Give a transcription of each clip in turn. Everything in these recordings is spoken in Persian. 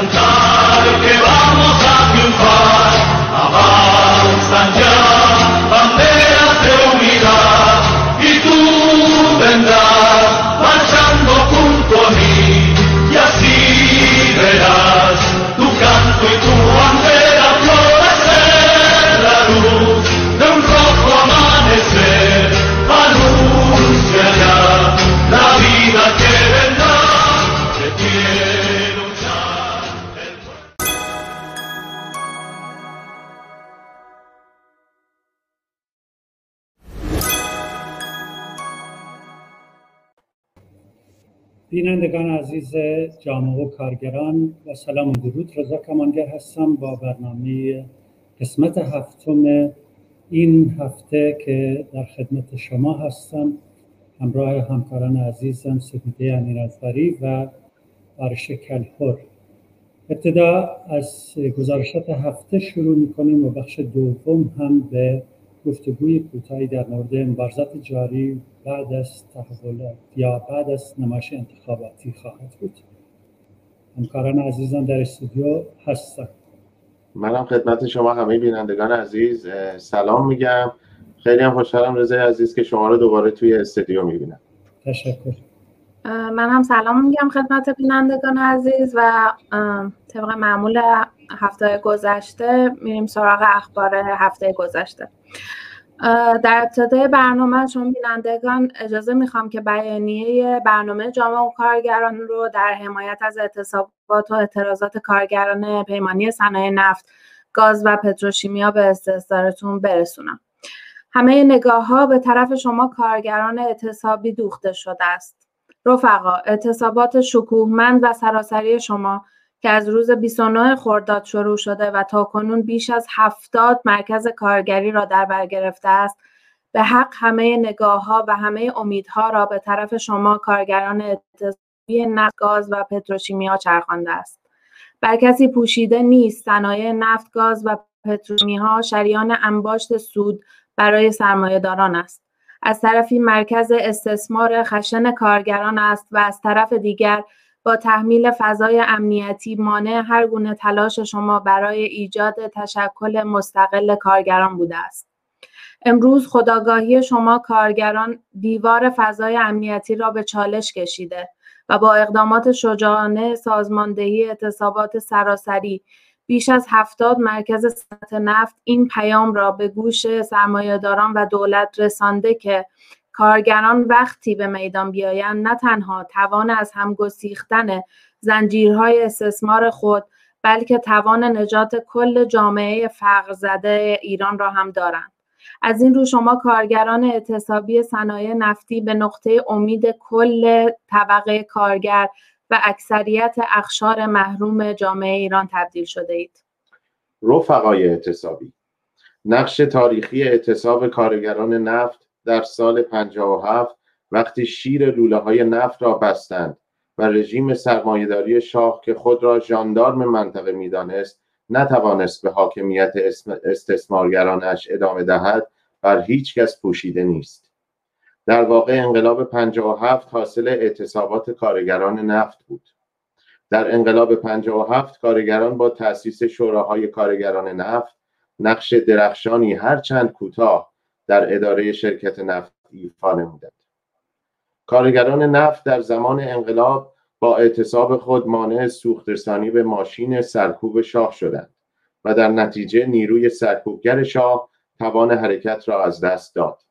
Santa. بینندگان عزیز جامعه و کارگران و سلام و درود. رضا کمانگر هستم با برنامه قسمت هفتم این هفته که در خدمت شما هستم. همراه همکاران عزیزم سپیده امیرازبری و آرش کلپور ابتدا از گزارشات هفته شروع می‌کنیم و بخش دوم هم به گفتگوی کوتاهی در مورد مبارزات جاری بعد از تحولات یا بعد از نمایش انتخاباتی خواهد بود. همکاران عزیزم در استودیو هستن منم خدمت شما همه بینندگان عزیز سلام میگم. خیلی هم خوشحالم رضای عزیز که شما رو دوباره توی استودیو می‌بینم. تشکر. من هم سلام میگم خدمت بینندگان عزیز و طبق معمول هفته گذشته میریم سراغ اخبار هفته گذشته. در ابتدای برنامه شما بینندگان اجازه می‌خوام که بیانیه برنامه جامعه و کارگران رو در حمایت از اعتصابات و اعتراضات کارگران پیمانی صنایع نفت گاز و پتروشیمیا به استحضارتون برسونم. همه نگاه ها به طرف شما کارگران اعتصابی دوخته شده است. رفقا اعتصابات شکوهمند و سراسری شما که از روز 29 خرداد شروع شده و تاکنون بیش از 70 مرکز کارگری را در بر گرفته است. به حق همه نگاه ها و همه امیدها را به طرف شما کارگران اعتصابی نفت گاز و پتروشیمیا چرخانده است. بر کسی پوشیده نیست صنایع نفت گاز و پتروشیمی ها شریان انباشت سود برای سرمایه‌داران است. از طرفی مرکز استثمار خشن کارگران است و از طرف دیگر با تحمیل فضای امنیتی مانع هر گونه تلاش شما برای ایجاد تشکل مستقل کارگران بوده است. امروز خداگاهی شما کارگران دیوار فضای امنیتی را به چالش کشیده و با اقدامات شجاعانه سازماندهی اعتصابات سراسری بیش از هفتاد مرکز صنعت نفت این پیام را به گوش سرمایه‌داران و دولت رسانده که کارگران وقتی به میدان بیایند نه تنها توان از هم گسیختن زنجیرهای استثمار خود بلکه توان نجات کل جامعه فقر زده ایران را هم دارند. از این رو شما کارگران اعتصابی صنایع نفتی به نقطه امید کل طبقه کارگر و اکثریت اقشار محروم جامعه ایران تبدیل شده اید. رفقای اعتصابی نقش تاریخی اعتصاب کارگران نفت در سال 57 وقتی شیر لوله های نفت را بستند و رژیم سرمایهداری شاه که خود را ژاندارم منطقه می‌دانست نتوانست به حاکمیت استثمارگرانش ادامه دهد بر هیچ کس پوشیده نیست. در واقع انقلاب 57 حاصل اعتصابات کارگران نفت بود. در انقلاب 57 کارگران با تأسیس شوراهای کارگران نفت نقش درخشانی هرچند کوتاه در اداره شرکت نفت ایفا نمودند. کارگران نفت در زمان انقلاب با اعتصاب خود مانع سوخت رسانی به ماشین سرکوب شاه شدند و در نتیجه نیروی سرکوبگر شاه توان حرکت را از دست داد.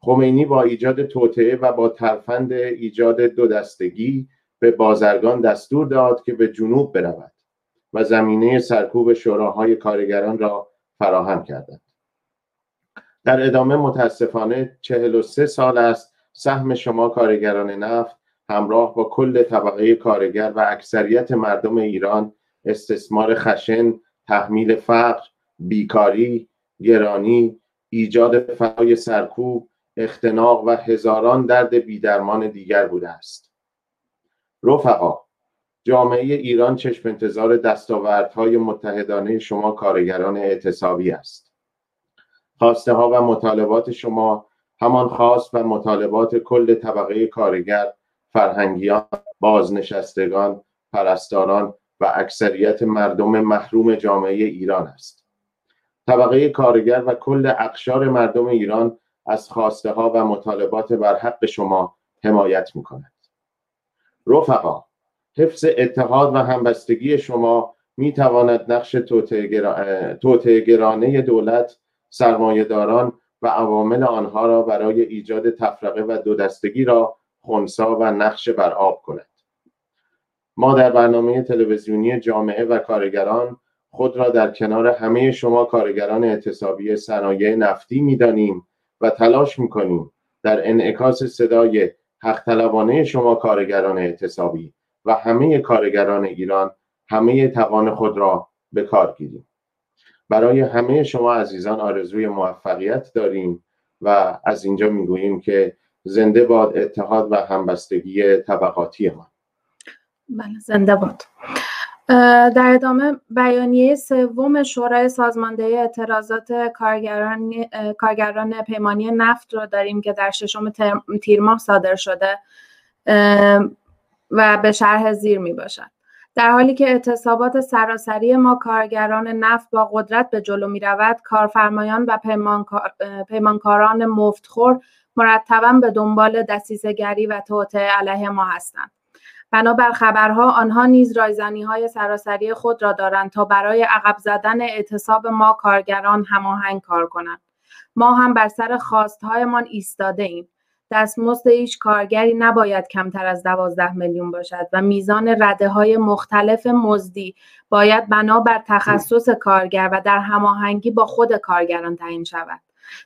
خمینی با ایجاد توطئه و با ترفند ایجاد دو دستگی به بازرگان دستور داد که به جنوب برود و زمینه سرکوب شوراهای کارگران را فراهم کردند. در ادامه متاسفانه 43 سال است سهم شما کارگران نفت همراه با کل طبقه کارگر و اکثریت مردم ایران استثمار خشن، تحمیل فقر، بیکاری، گرانی، ایجاد فضای سرکوب، اختناق و هزاران درد بیدرمان دیگر بوده است. رفقا جامعه ایران چشم انتظار دستاوردهای متحدانه شما کارگران اعتصابی است. خواسته ها و مطالبات شما همان خواست و مطالبات کل طبقه کارگر، فرهنگیان، بازنشستگان، پرستاران و اکثریت مردم محروم جامعه ایران است. طبقه کارگر و کل اقشار مردم ایران از خواسته ها و مطالبات بر حق شما حمایت می کند رفقا حفظ اتحاد و همبستگی شما می تواند نقش توطعه گرانه دولت سرمایهداران و عوامل آنها را برای ایجاد تفرقه و دو دستگی را خونسا و نقش بر آب کند. ما در برنامه تلویزیونی جامعه و کارگران خود را در کنار همه شما کارگران اعتصابی صنایع نفتی می‌دانیم و تلاش می‌کنیم در انعکاس صدای حق طلبانه شما کارگران اعتصابی و همه کارگران ایران همه توان خود را به کار گیریم. برای همه شما عزیزان آرزوی موفقیت داریم و از اینجا می‌گوییم که زنده باد اتحاد و همبستگی طبقاتی ما. بله زنده باد. در ادامه بیانیه سوم شورای سازماندهی اعتراضات کارگران کارگران پیمانی نفت را داریم که در ششم تیر ماه صادر شده و به شرح زیر می باشد در حالی که اعتصابات سراسری ما کارگران نفت با قدرت به جلو می رود کارفرمایان و پیمانکاران مفتخور مرتبا به دنبال دستیزگری و توطعه علیه ما هستند. بنابر خبرها آنها نیز رایزنی های سراسری خود را دارند تا برای عقب زدن اعتصاب ما کارگران هماهنگ کار کنند. ما هم بر سر خواستهایمان ایستاده ایم دستمزد هیچ کارگری نباید کمتر از دوازده میلیون باشد و میزان رده های مختلف مزدی باید بنابر تخصص کارگر و در هماهنگی با خود کارگران تعیین شود.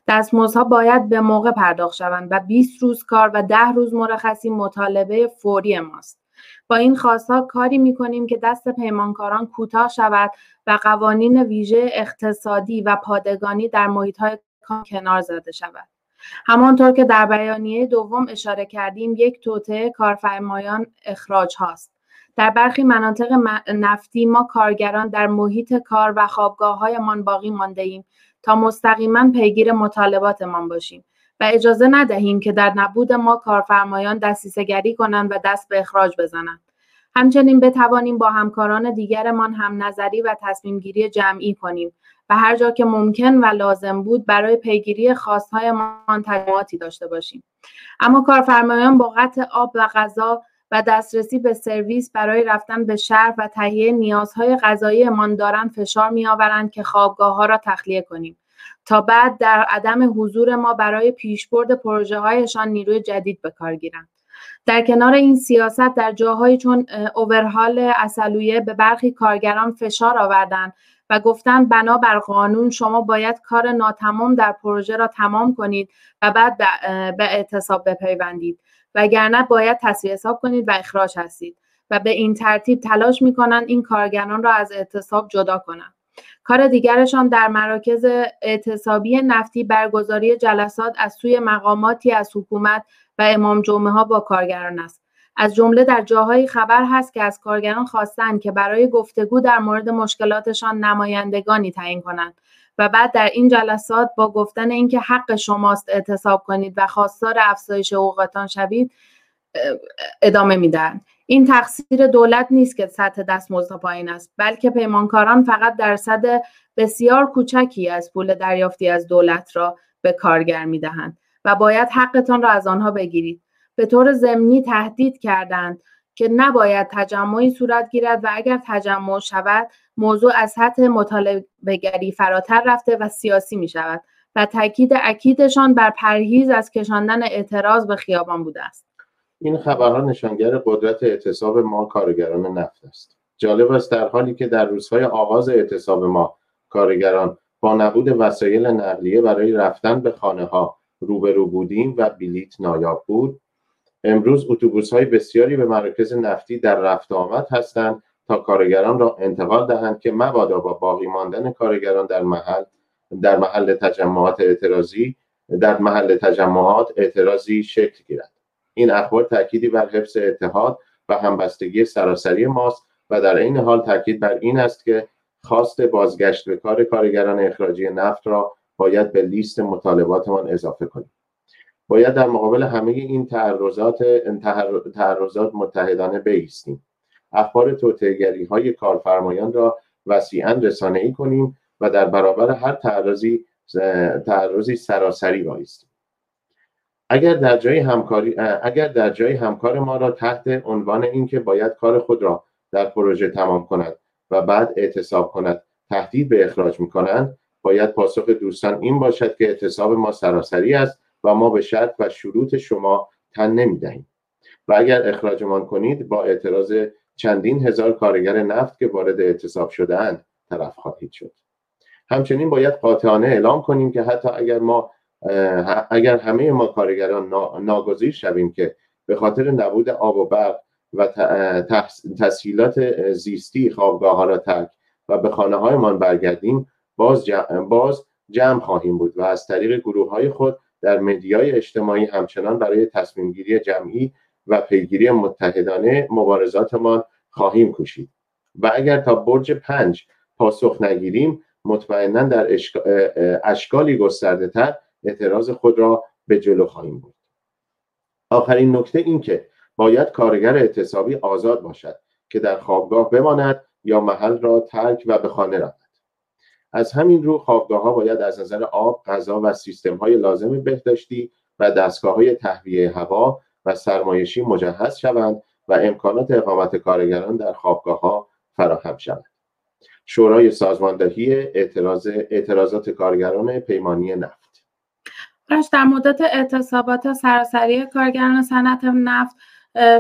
دستمزدها باید به موقع پرداخت شوند و 20 روز کار و 10 روز مرخصی مطالبه فوری ماست. با این خواستها کاری می‌کنیم که دست پیمانکاران کوتاه شود و قوانین ویژه اقتصادی و پادگانی در محیط های کنار زده شود. همانطور که در بیانیه دوم اشاره کردیم یک توطعه کارفرمایان اخراج هاست. در برخی مناطق نفتی ما کارگران در محیط کار و خوابگاه هایمان باقی مانده ایم تا مستقیما پیگیر مطالباتمان باشیم و اجازه ندهیم که در نبود ما کارفرمایان دستیسگری کنند و دست به اخراج بزنند. همچنین بتوانیم با همکاران دیگرمان هم نظری و تصمیم گیری جمعی کنیم. و هر جا که ممکن و لازم بود برای پیگیری خواستهایمان تجمعاتی داشته باشیم. اما کارفرمایان با قطع آب و غذا و دسترسی به سرویس برای رفتن به شهر و تهیه نیازهای غذاییمان دارند فشار میآورند که خوابگاه ها را تخلیه کنیم. تا بعد در عدم حضور ما برای پیشبرد پروژه هایشان نیروی جدید به کار گیرند. در کنار این سیاست در جاهایی چون اوورهال اصلویه به برخی کارگران فشار آوردند و گفتند بنا بر قانون شما باید کار ناتمام در پروژه را تمام کنید و بعد به اعتصاب بپیوندید. وگرنه باید تصویه حساب کنید و اخراج هستید و به این ترتیب تلاش می‌کنند این کارگران را از اعتصاب جدا کنند کار دیگرشان در مراکز اعتصابی نفتی برگزاری جلسات از سوی مقاماتی از حکومت و امام جمعه ها با کارگران است. از جمله در جاهایی خبر هست که از کارگران خواستند که برای گفتگو در مورد مشکلاتشان نمایندگانی تعیین کنند و بعد در این جلسات با گفتن اینکه حق شماست اعتصاب کنید و خواستار افزایش حقوقتان شوید ادامه می‌دهند. این تقصیر دولت نیست که سطح دستمزد پایین است بلکه پیمانکاران فقط درصد بسیار کوچکی از پول دریافتی از دولت را به کارگر می‌دهند و باید حقتان را از آنها بگیرید. به طور ضمنی تهدید کردند که نباید تجمعی صورت گیرد و اگر تجمع شود موضوع از سطح مطالبهگری فراتر رفته و سیاسی می شود و تاکید اکیدشان بر پرهیز از کشاندن اعتراض به خیابان بوده است. این خبرها نشانگر قدرت اعتصاب ما کارگران نفت است. جالب است در حالی که در روزهای آغاز اعتصاب ما کارگران با نبود وسایل نقلیه برای رفتن به خانه ها روبرو بودیم و بلیت نایاب بود. امروز اتوبوس های بسیاری به مراکز نفتی در رفت آمد هستند تا کارگران را انتقال دهند که مبادا با باقی ماندن کارگران در محل در محل تجمعات اعتراضی در محل تجمعات اعتراضی شکل گیرد. این اخبار تأکیدی بر حفظ اتحاد و همبستگی سراسری ماست و در این حال تاکید بر این است که خواست بازگشت به کار کارگران اخراجی نفت را باید به لیست مطالباتمان اضافه کنیم. باید در مقابل همه این تعرضات تعرضات متحدانه بیستیم اخبار توطئه‌گری های کارفرمایان را وسیعا رسانه ای کنیم و در برابر هر تعرضی تعرضی سراسری بایستیم. اگر در جای همکاری اگر در جای همکار ما را تحت عنوان اینکه باید کار خود را در پروژه تمام کند و بعد اعتصاب کند تهدید به اخراج می کنند باید پاسخ دوستان این باشد که اعتصاب ما سراسری است و ما به شرط و شروط شما تن نمی دهیم و اگر اخراجمان کنید با اعتراض چندین هزار کارگر نفت که وارد اعتصاب شدهاند طرف خواهید شد. همچنین باید قاطعانه اعلام کنیم که حتی اگر ما اگر همه ما کارگران ناگزیر شویم که به خاطر نبود آب و برق و تسهیلات زیستی خوابگاه ها را ترک و به خانه هایمان برگردیم باز جمع, باز جمع خواهیم بود و از طریق گروه های خود در مدیای اجتماعی همچنان برای تصمیم گیری جمعی و پیگیری متحدانه مبارزاتمان خواهیم کوشید. و اگر تا برج پنج پاسخ نگیریم مطمئنا در اشکالی گسترده تر اعتراض خود را به جلو خواهیم بود آخرین نکته این که باید کارگر اعتصابی آزاد باشد که در خوابگاه بماند یا محل را ترک و به خانه رود. از همین رو خوابگاه ها باید از نظر آب، غذا و سیستم های لازم بهداشتی و دستگاه های تهویه هوا و سرمایشی مجهز شوند و امکانات اقامت کارگران در خوابگاه ها فراهم شود. شورای سازماندهی اعتراض اعتراضات کارگران پیمانی نفت در مدت اعتصابات سراسری کارگران صنعت نفت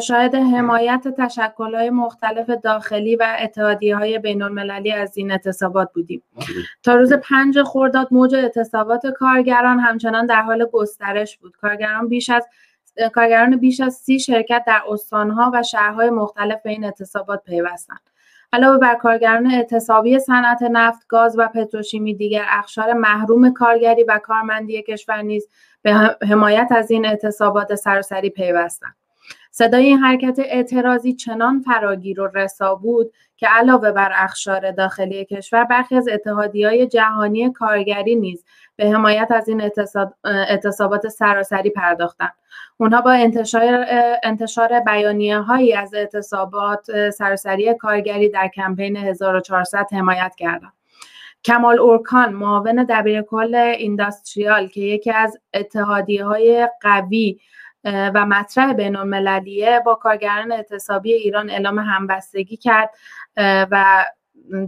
شاید حمایت تشکلهای مختلف داخلی و اتحادیه های بین المللی از این اعتصابات بودیم. تا روز پنج خورداد موج اعتصابات کارگران همچنان در حال گسترش بود. کارگران بیش از کارگران بیش از سی شرکت در استانها و شهرهای مختلف به این اعتصابات پیوستند. علاوه بر کارگران اعتصابی صنعت نفت، گاز و پتروشیمی دیگر اخشار محروم کارگری و کارمندی کشور نیز به حمایت از این اعتصابات سراسری پیوستند. صدای این حرکت اعتراضی چنان فراگیر و رسا بود که علاوه بر اخشار داخلی کشور برخی از های جهانی کارگری نیز به حمایت از این اعتصابات سراسری پرداختند. اونها با انتشار انتشار بیانیه هایی از اعتصابات سراسری کارگری در کمپین 1400 حمایت کردند. کمال اورکان معاون دبیر کل اینداستریال که یکی از اتحادیه های قوی و مطرح بین المللیه با کارگران اعتصابی ایران اعلام همبستگی کرد و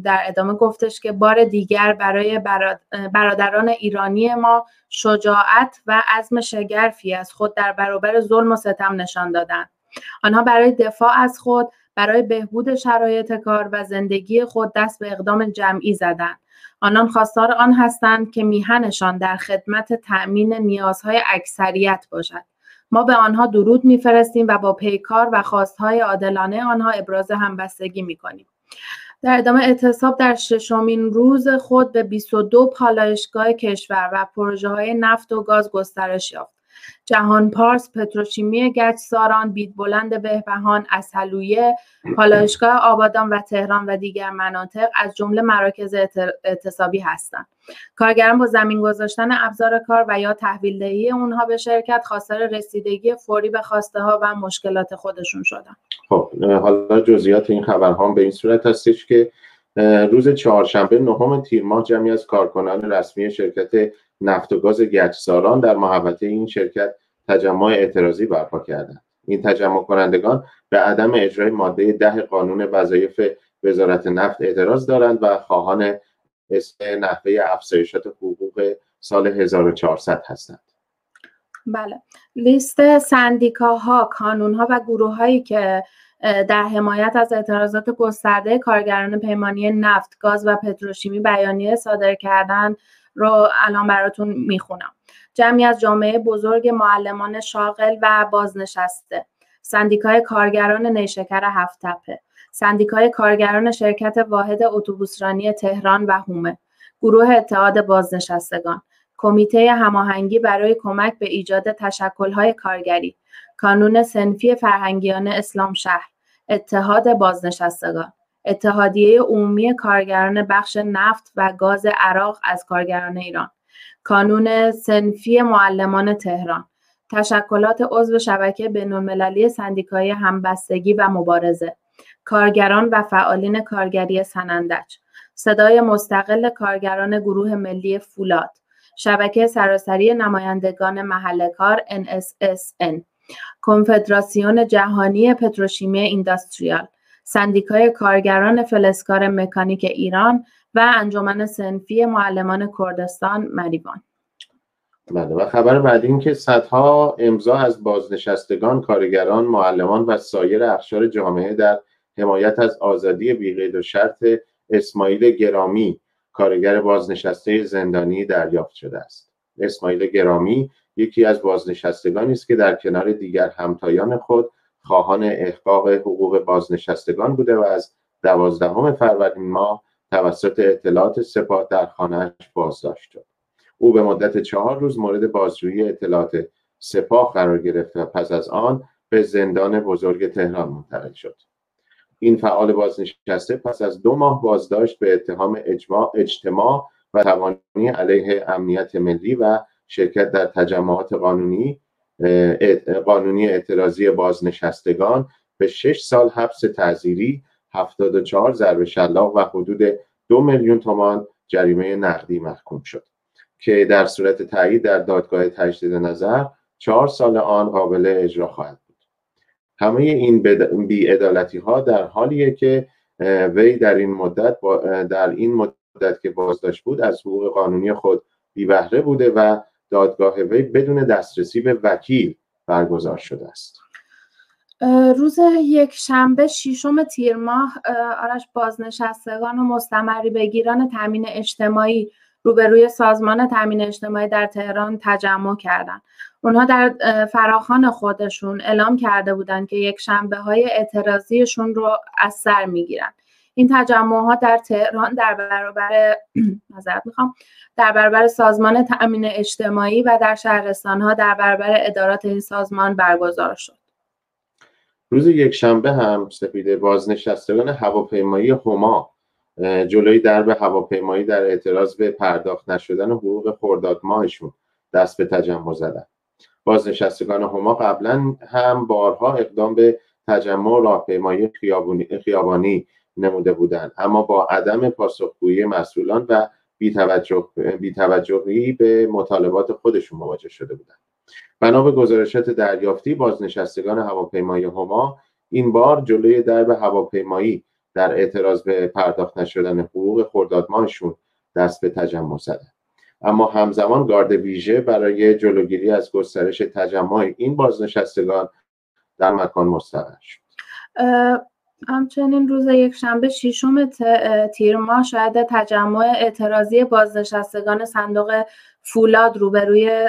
در ادامه گفتش که بار دیگر برای برادران ایرانی ما شجاعت و عزم شگرفی از خود در برابر ظلم و ستم نشان دادند آنها برای دفاع از خود برای بهبود شرایط کار و زندگی خود دست به اقدام جمعی زدند آنان خواستار آن هستند که میهنشان در خدمت تأمین نیازهای اکثریت باشد. ما به آنها درود میفرستیم و با پیکار و خواستهای عادلانه آنها ابراز همبستگی می‌کنیم در ادامه اعتصاب در ششمین روز خود به 22 پالایشگاه کشور و پروژه های نفت و گاز گسترش یافت. جهان پارس، پتروشیمی گچساران، بید بلند بهبهان، اصلویه، پالایشگاه آبادان و تهران و دیگر مناطق از جمله مراکز اعتصابی هستند. کارگران با زمین گذاشتن ابزار کار و یا تحویل دهی اونها به شرکت خواستار رسیدگی فوری به خواسته ها و مشکلات خودشون شدن. خب حالا جزئیات این خبرها به این صورت هستش که روز چهارشنبه نهم تیر ماه جمعی از کارکنان رسمی شرکت نفت و گاز گچساران در محوطه این شرکت تجمع اعتراضی برپا کردند. این تجمع کنندگان به عدم اجرای ماده ده قانون وظایف وزارت نفت اعتراض دارند و خواهان نحوه افزایشات حقوق سال 1400 هستند. بله. لیست سندیکاها کانونها و گروه هایی که در حمایت از اعتراضات گسترده کارگران پیمانی نفت، گاز و پتروشیمی بیانیه صادر کردن رو الان براتون می‌خونم. جمعی از جامعه بزرگ معلمان شاغل و بازنشسته، سندیکای کارگران نیشکر هفت تپه، سندیکای کارگران شرکت واحد اتوبوسرانی تهران و هومه، گروه اتحاد بازنشستگان، کمیته هماهنگی برای کمک به ایجاد تشکل‌های کارگری، کانون سنفی فرهنگیان اسلام شهر، اتحاد بازنشستگان، اتحادیه عمومی کارگران بخش نفت و گاز عراق از کارگران ایران، کانون سنفی معلمان تهران، تشکلات عضو شبکه بین‌المللی سندیکای همبستگی و مبارزه، کارگران و فعالین کارگری سنندج. صدای مستقل کارگران گروه ملی فولاد. شبکه سراسری نمایندگان محل کار NSSN کنفدراسیون جهانی پتروشیمی اینداستریال. سندیکای کارگران فلزکار مکانیک ایران و انجمن سنفی معلمان کردستان مریوان. بله و خبر بعدی این که صدها امضا از بازنشستگان کارگران معلمان و سایر اخشار جامعه در حمایت از آزادی بیقید و شرط اسماعیل گرامی کارگر بازنشسته زندانی دریافت شده است. اسماعیل گرامی یکی از بازنشستگانی است که در کنار دیگر همتایان خود خواهان احقاق حقوق بازنشستگان بوده و از دوازدهم فروردین ماه توسط اطلاعات سپاه در خانهاش بازداشت شد. او به مدت چهار روز مورد بازجویی اطلاعات سپاه قرار گرفت و پس از آن به زندان بزرگ تهران منتقل شد. این فعال بازنشسته پس از دو ماه بازداشت به اتهام اجماع اجتماع و توانی علیه امنیت ملی و شرکت در تجمعات قانونی قانونی اعتراضی بازنشستگان به شش سال حبس تعذیری 74 ضرب شلاق و حدود دو میلیون تومان جریمه نقدی محکوم شد که در صورت تایید در دادگاه تجدید نظر چهار سال آن قابل اجرا خواهد بود. همه این بیعدالتی ها در حالیه که وی در این مدت در این مدت که بازداشت بود از حقوق قانونی خود بی بهره بوده و دادگاه وی بدون دسترسی به وکیل برگزار شده است روز یک شنبه ششم تیر ماه آرش بازنشستگان و مستمری بگیران تامین اجتماعی روبروی سازمان تامین اجتماعی در تهران تجمع کردند. اونها در فراخان خودشون اعلام کرده بودند که یک شنبه های اعتراضیشون رو از سر می‌گیرن این تجمع ها در تهران در برابر نظرت می‌خوام در برابر سازمان تأمین اجتماعی و در شهرستان ها در برابر ادارات این سازمان برگزار شد. روز یک شنبه هم سپیده بازنشستگان هواپیمایی هما جلوی درب هواپیمایی در اعتراض به پرداخت نشدن حقوق خرداد ماهشون دست به تجمع زدن. بازنشستگان هما قبلا هم بارها اقدام به تجمع راهپیمایی خیابانی نموده بودند اما با عدم پاسخگویی مسئولان و بیتوجهی به مطالبات خودشون مواجه شده بودند. بنا به گزارشات دریافتی بازنشستگان هواپیمایی هما این بار جلوی درب هواپیمایی در اعتراض به پرداخت نشدن حقوق خردادماهشون دست به تجمع زدن اما همزمان گارد ویژه برای جلوگیری از گسترش تجمع این بازنشستگان در مکان مستقر شد. همچنین روز یک شنبه ششم تیر ماه شاید تجمع اعتراضی بازنشستگان صندوق فولاد روبروی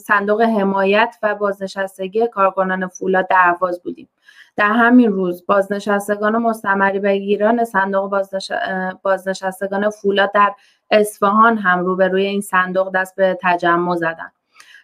صندوق حمایت و بازنشستگی کارکنان فولاد در بودیم. در همین روز بازنشستگان مستمری بگیران صندوق بازنشستگان فولاد در اصفهان هم روبروی این صندوق دست به تجمع زدند.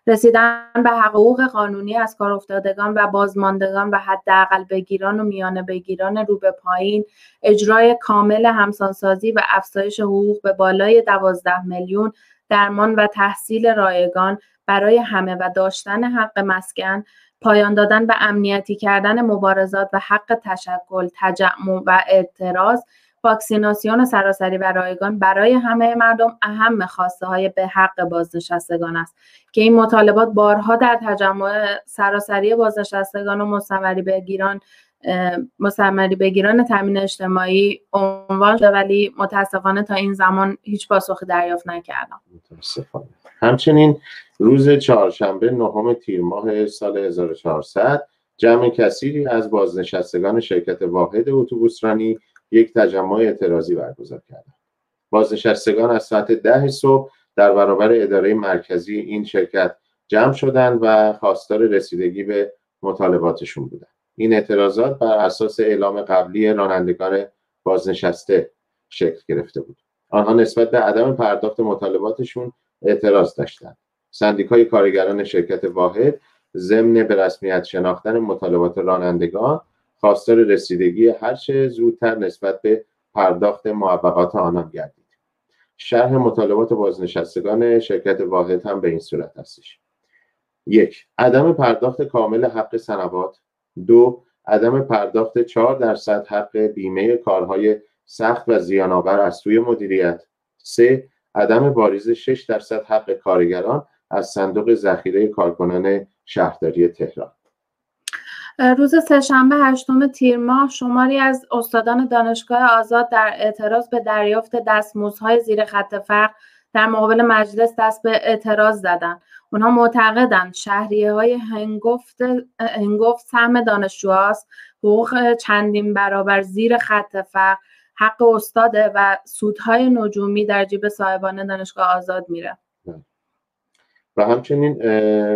رسیدن به حقوق قانونی از کار افتادگان و بازماندگان و حداقل بگیران و میانه بگیران رو به پایین اجرای کامل همسانسازی و افزایش حقوق به بالای دوازده میلیون درمان و تحصیل رایگان برای همه و داشتن حق مسکن پایان دادن به امنیتی کردن مبارزات و حق تشکل تجمع و اعتراض واکسیناسیون سراسری و رایگان برای همه مردم اهم خواسته های به حق بازنشستگان است که این مطالبات بارها در تجمع سراسری بازنشستگان و مستمری بگیران مستمری بگیران تامین اجتماعی عنوان شده ولی متاسفانه تا این زمان هیچ پاسخی دریافت نکردم. همچنین روز چهارشنبه نهم تیر ماه سال 1400 جمع کثیری از بازنشستگان شرکت واحد اتوبوسرانی یک تجمع اعتراضی برگزار کردند. بازنشستگان از ساعت ده صبح در برابر اداره مرکزی این شرکت جمع شدند و خواستار رسیدگی به مطالباتشون بودند. این اعتراضات بر اساس اعلام قبلی رانندگان بازنشسته شکل گرفته بود. آنها نسبت به عدم پرداخت مطالباتشون اعتراض داشتند. سندیکای کارگران شرکت واحد ضمن به رسمیت شناختن مطالبات رانندگان خواستار رسیدگی هرچه زودتر نسبت به پرداخت موفقات آنان گردید. شرح مطالبات بازنشستگان شرکت واحد هم به این صورت هستش. یک عدم پرداخت کامل حق سنوات. دو عدم پرداخت 4 درصد حق بیمه کارهای سخت و زیانآور از سوی مدیریت. سه عدم واریز 6 درصد حق کارگران از صندوق ذخیره کارکنان شهرداری تهران. روز سهشنبه هشتم تیر ماه شماری از استادان دانشگاه آزاد در اعتراض به دریافت دستمزدهای زیر خط فقر در مقابل مجلس دست به اعتراض زدند. اونها معتقدند شهریه های هنگفت, هنگفت سهم دانشجوهاست حقوق چندین برابر زیر خط فقر حق استاده و سودهای نجومی در جیب صاحبان دانشگاه آزاد میره و همچنین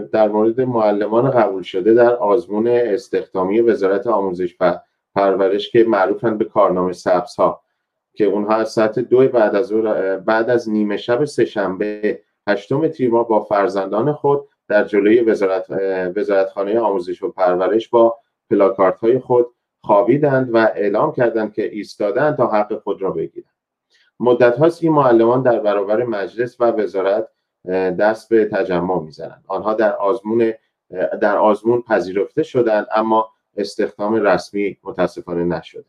در مورد معلمان قبول شده در آزمون استخدامی وزارت آموزش و پرورش که معروفن به کارنامه سبز ها که اونها از ساعت دو بعد از بعد از نیمه شب سهشنبه هشتم تیر با فرزندان خود در جلوی وزارت وزارتخانه آموزش و پرورش با پلاکارت های خود خوابیدند و اعلام کردند که ایستادند تا حق خود را بگیرند. مدت هاست این معلمان در برابر مجلس و وزارت دست به تجمع می‌زنند آنها در آزمون در آزمون پذیرفته شدند اما استخدام رسمی متاسفانه نشدند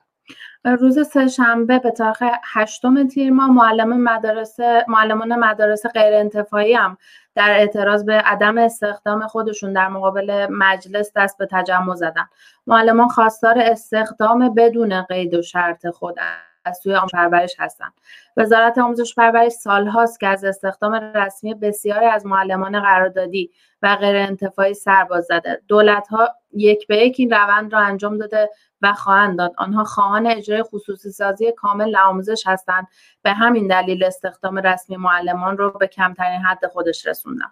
روز سهشنبه به تاریخ هشتم تیر ماه معلم مدارس معلمان مدارس غیر انتفاعی هم در اعتراض به عدم استخدام خودشون در مقابل مجلس دست به تجمع زدن. معلمان خواستار استخدام بدون قید و شرط خود از سوی آموزش پرورش هستند. وزارت آموزش پرورش سالهاست که از استخدام رسمی بسیاری از معلمان قراردادی و غیر انتفاعی سرباز زده. دولت ها یک به یک این روند را انجام داده و خواهند داد. آنها خواهان اجرای خصوصی سازی کامل آموزش هستند. به همین دلیل استخدام رسمی معلمان رو به کمترین حد خودش رسوندن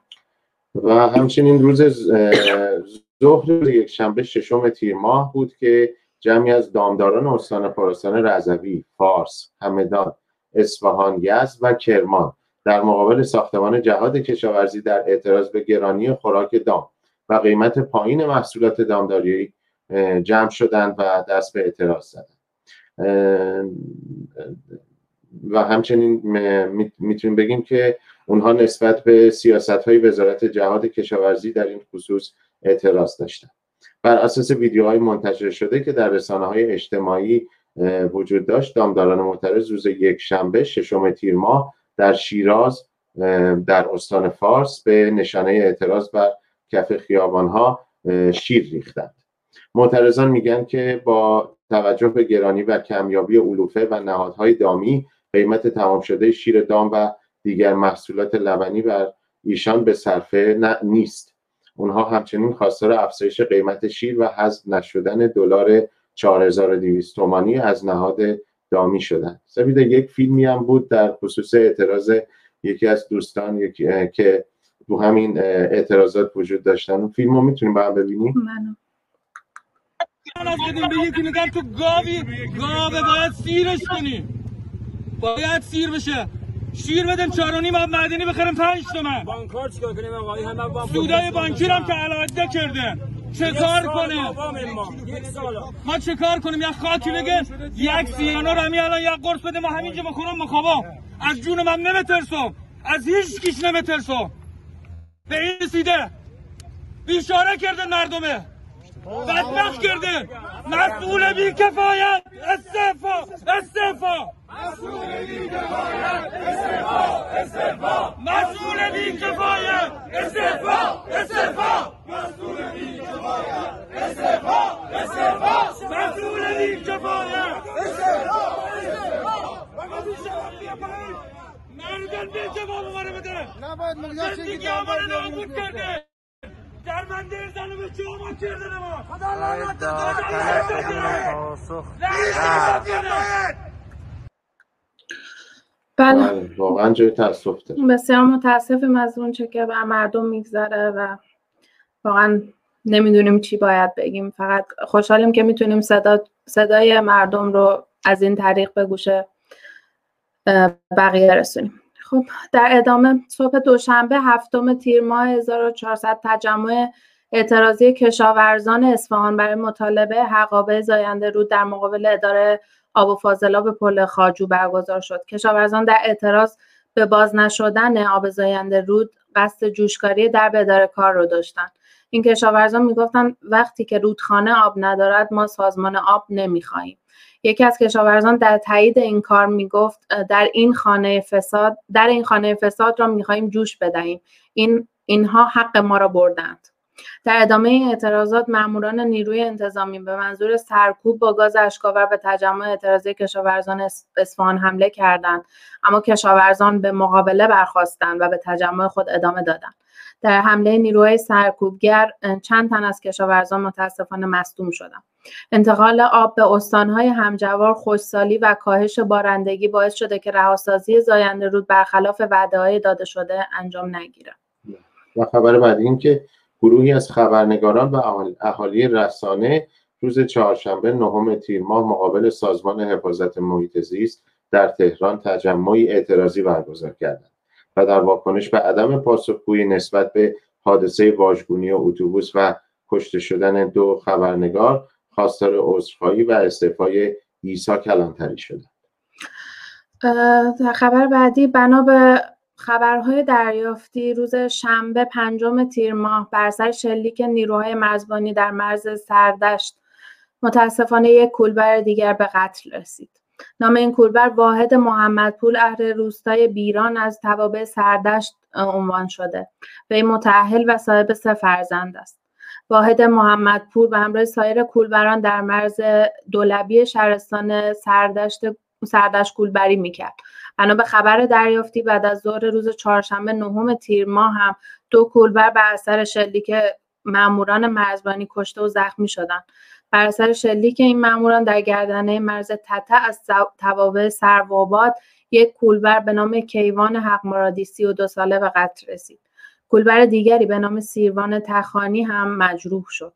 و همچنین روز ظهر یک شنبه ششم تیر ماه بود که جمعی از دامداران استان خراسان رضوی، فارس، همدان، اصفهان، یزد و کرمان در مقابل ساختمان جهاد کشاورزی در اعتراض به گرانی خوراک دام و قیمت پایین محصولات دامداری جمع شدند و دست به اعتراض زدند. و همچنین می‌تونیم بگیم که اونها نسبت به سیاست های وزارت جهاد کشاورزی در این خصوص اعتراض داشتند. بر اساس ویدیوهای منتشر شده که در رسانه های اجتماعی وجود داشت دامداران معترض روز یک شنبه ششم تیر ماه در شیراز در استان فارس به نشانه اعتراض بر کف خیابان ها شیر ریختند. معترضان میگن که با توجه به گرانی و کمیابی علوفه و نهادهای دامی قیمت تمام شده شیر دام و دیگر محصولات لبنی بر ایشان به صرفه نیست. اونها همچنین خواستار افزایش قیمت شیر و حذف نشدن دلار 4200 تومانی از نهاد دامی شدن سبیده یک فیلمی هم بود در خصوص اعتراض یکی از دوستان یکی که تو همین اعتراضات وجود داشتن. اون فیلم رو می‌تونیم با هم ببینیم؟ منو. بدیم به یکی میگن تو گاوی گاوه باید سیرش کنی. باید سیر بشه. شیر بدیم چهار و نیم آب معدنی بخریم پنج تومن. بانکار چیکار کنیم آقا؟ همه بانک سودای بانکی هم که علاده کرده. چه کار کنیم؟ ما چه کار کنیم؟ یک خاکی بگه یک سیانو رو همی الان یک قرص بده ما همینجا بخورم مخابا. از جون من نمیترسم. از هیچ کیش نمیترسم. به این رسیده. بیشاره کرده مردمه. بدبخت کرده. مسئول بی کفایت استعفا. استعفا. مسئول بی کفایت استعفا استعفا مسئول بی کفایت استعفا استعفا مسئول بی کفایت استعفا استعفا مسئول بی کفایت استعفا استعفا مردن به جواب ما رو بده نباید ملیات زندگی ما رو نابود کرده درمنده زنو به چه ما کردن ما خدا لعنت بله. واقعا جای تاسف داره بسیار متاسفیم از اون چه که بر مردم میگذره و واقعا نمی‌دونیم چی باید بگیم. فقط خوشحالیم که می‌تونیم صدا صدای مردم رو از این طریق به گوش بقیه رسونیم. خب در ادامه صبح دوشنبه هفتم تیر ماه 1400 تجمع اعتراضی کشاورزان اصفهان برای مطالبه حقابه زاینده رود در مقابل اداره آب و فاضلاب پل خاجو برگزار شد. کشاورزان در اعتراض به باز نشدن آب زاینده رود قصد جوشکاری در اداره کار رو داشتند این کشاورزان می‌گفتن وقتی که رودخانه آب ندارد ما سازمان آب نمی‌خواهیم. یکی از کشاورزان در تایید این کار می‌گفت در این خانه فساد در این خانه فساد را می‌خواهیم جوش بدهیم. این اینها حق ما را بردند در ادامه اعتراضات ماموران نیروی انتظامی به منظور سرکوب با گاز اشکاور به تجمع اعتراضی کشاورزان اصفهان حمله کردند اما کشاورزان به مقابله برخواستند و به تجمع خود ادامه دادند. در حمله نیروهای سرکوبگر چند تن از کشاورزان متاسفانه مصدوم شدند. انتقال آب به استانهای همجوار خوشسالی و کاهش بارندگی باعث شده که رهاسازی زاینده رود برخلاف وعده داده شده انجام نگیرد. و خبر بعد این که گروهی از خبرنگاران و اهالی رسانه روز چهارشنبه نهم تیر ماه مقابل سازمان حفاظت محیط زیست در تهران تجمعی اعتراضی برگزار کردند و در واکنش به عدم پاسخگویی نسبت به حادثه واژگونی اتوبوس و کشته شدن دو خبرنگار خواستار عذرخواهی و استعفای عیسی کلانتری شدند. در خبر بعدی بنا به خبرهای دریافتی روز شنبه پنجم تیر ماه بر سر شلیک نیروهای مرزبانی در مرز سردشت متاسفانه یک کولبر دیگر به قتل رسید. نام این کولبر واحد محمدپور اهل روستای بیران از توابع سردشت عنوان شده و این متعهل و صاحب سه فرزند است. واحد محمدپور به همراه سایر کولبران در مرز دولبی شهرستان سردشت سردشت کولبری می‌کرد بنا به خبر دریافتی بعد از ظهر روز چهارشنبه نهم تیر ماه هم دو کولبر بر اثر شلیک ماموران مرزبانی کشته و زخمی شدند. بر اثر شلیک این ماموران در گردنه مرز تته از توابع سرواباد یک کولبر به نام کیوان و دو ساله به قتل رسید. کولبر دیگری به نام سیروان تخانی هم مجروح شد.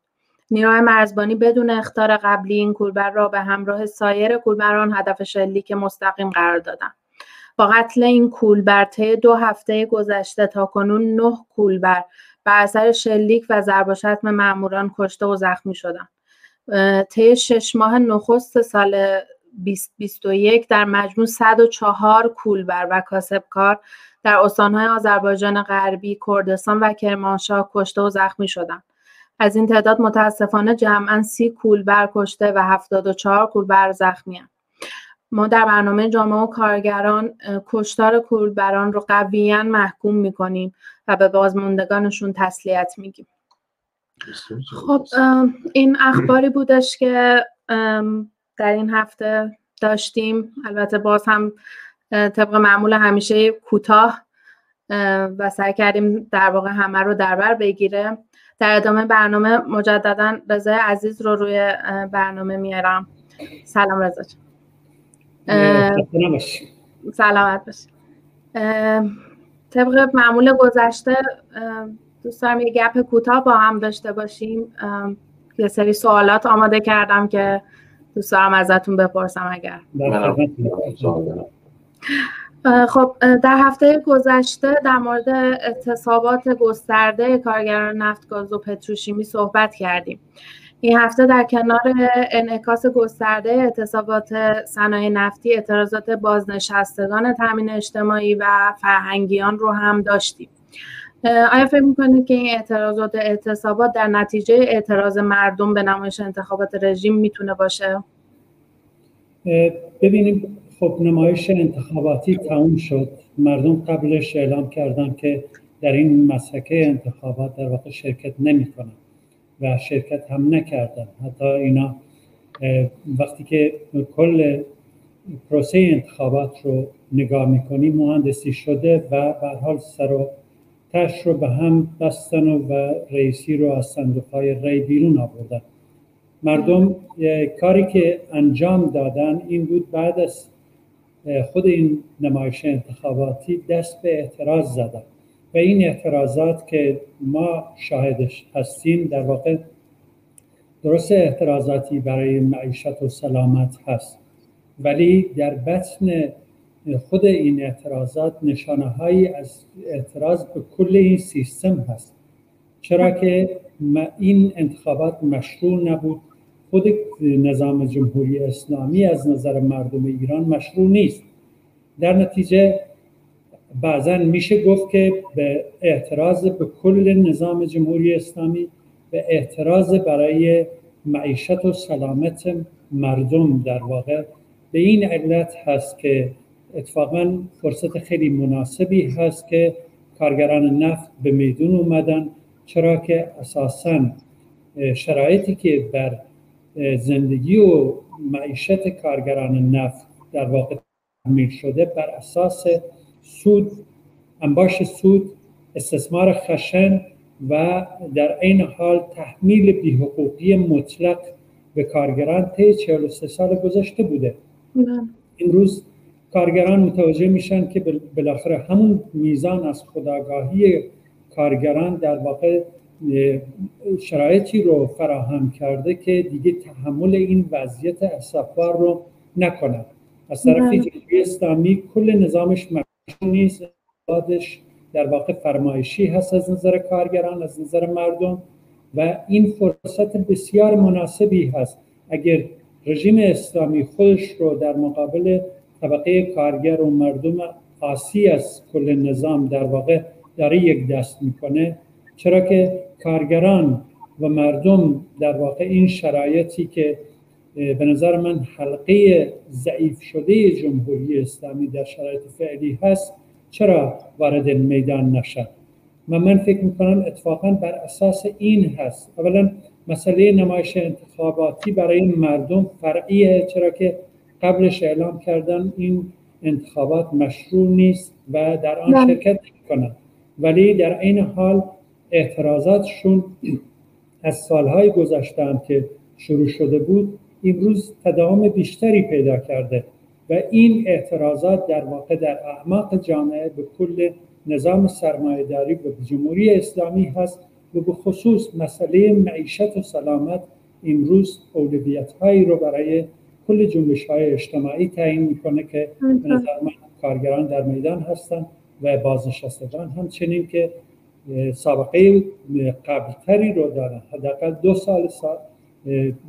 نیروهای مرزبانی بدون اختار قبلی این کولبر را به همراه سایر کولبران هدف شلیک مستقیم قرار دادند. با قتل این کولبر طی دو هفته گذشته تا کنون نه کولبر بر اثر شلیک و ضرب و شتم کشته و زخمی شدند طی شش ماه نخست سال 2021 در مجموع 104 کولبر و کاسبکار در استانهای آذربایجان غربی، کردستان و کرمانشاه کشته و زخمی شدند. از این تعداد متاسفانه جمعا سی کولبر کشته و 74 کولبر زخمی. ما در برنامه جامعه و کارگران کشتار کولبران رو قویا محکوم می‌کنیم و به بازماندگانشون تسلیت میگیم. خب این اخباری بودش که در این هفته داشتیم. البته باز هم طبق معمول همیشه کوتاه و سعی کردیم در واقع همه رو در بر بگیره. در ادامه برنامه مجددا رضای عزیز رو روی برنامه میارم. سلام رضا سلامت باشی. طبق معمول گذشته دوست دارم یه گپ کوتاه با هم داشته باشیم. یه سری سوالات آماده کردم که دوست دارم ازتون بپرسم اگر. خب در هفته گذشته در مورد اعتصابات گسترده کارگران نفت گاز و پتروشیمی صحبت کردیم. این هفته در کنار انعکاس گسترده اعتصابات صنایع نفتی اعتراضات بازنشستگان تامین اجتماعی و فرهنگیان رو هم داشتیم. آیا فکر می‌کنید که این اعتراضات اعتصابات در نتیجه اعتراض مردم به نمایش انتخابات رژیم می‌تونه باشه؟ ببینیم خب نمایش انتخاباتی تموم شد. مردم قبلش اعلام کردن که در این مسحکه انتخابات در واقع شرکت نمی کنن و شرکت هم نکردن. حتی اینا وقتی که کل پروسه انتخابات رو نگاه می‌کنیم مهندسی شده و به حال سر و تش رو به هم بستن و رئیسی رو از صندوق های ری بیرون آوردن. مردم کاری که انجام دادن این بود بعد از خود این نمایش انتخاباتی دست به اعتراض زدن. و این اعتراضات که ما شاهدش هستیم در واقع درست اعتراضاتی برای معیشت و سلامت هست. ولی در بطن خود این اعتراضات نشانه هایی از اعتراض به کل این سیستم هست. چرا که این انتخابات مشروع نبود. خود نظام جمهوری اسلامی از نظر مردم ایران مشروع نیست. در نتیجه بعضا میشه گفت که به اعتراض به کل نظام جمهوری اسلامی و اعتراض برای معیشت و سلامت مردم در واقع. به این علت هست که اتفاقا فرصت خیلی مناسبی هست که کارگران نفت به میدون اومدن چرا که اساسا شرایطی که بر زندگی و معیشت کارگران نفت در واقع تعمیل شده بر اساس سود انباش سود استثمار خشن و در این حال تحمیل بیحقوقی مطلق به کارگران طی 43 سال گذشته بوده. امروز کارگران متوجه میشن که بالاخره همون میزان از خداگاهی کارگران در واقع شرایطی رو فراهم کرده که دیگه تحمل این وضعیت اسفبار رو نکنند از طرف جمهوری اسلامی کل نظامش مشروع نیست در واقع فرمایشی هست از نظر کارگران از نظر مردم و این فرصت بسیار مناسبی هست. اگر رژیم اسلامی خودش رو در مقابل طبقه کارگر و مردم آسی از کل نظام در واقع داره یک دست می‌کنه چرا که کارگران و مردم در واقع این شرایطی که به نظر من حلقه ضعیف شده جمهوری اسلامی در شرایط فعلی هست. چرا وارد میدان نشد و من فکر می‌کنم اتفاقا بر اساس این هست. اولا مسئله نمایش انتخاباتی برای مردم فرعیه چرا که قبلش اعلام کردن این انتخابات مشروع نیست و در آن بله. شرکت کنند ولی در این حال اعتراضاتشون از سالهای گذشته که شروع شده بود امروز تداوم بیشتری پیدا کرده و این اعتراضات در واقع در اعماق جامعه به کل نظام سرمایهداری و جمهوری اسلامی هست و به خصوص مسئله معیشت و سلامت امروز اولویت هایی رو برای کل جنبش های اجتماعی تعیین می‌کنه که به نظر من کارگران در میدان هستند و بازنشستگان همچنین که سابقه قبلتری رو دارن حداقل دو سال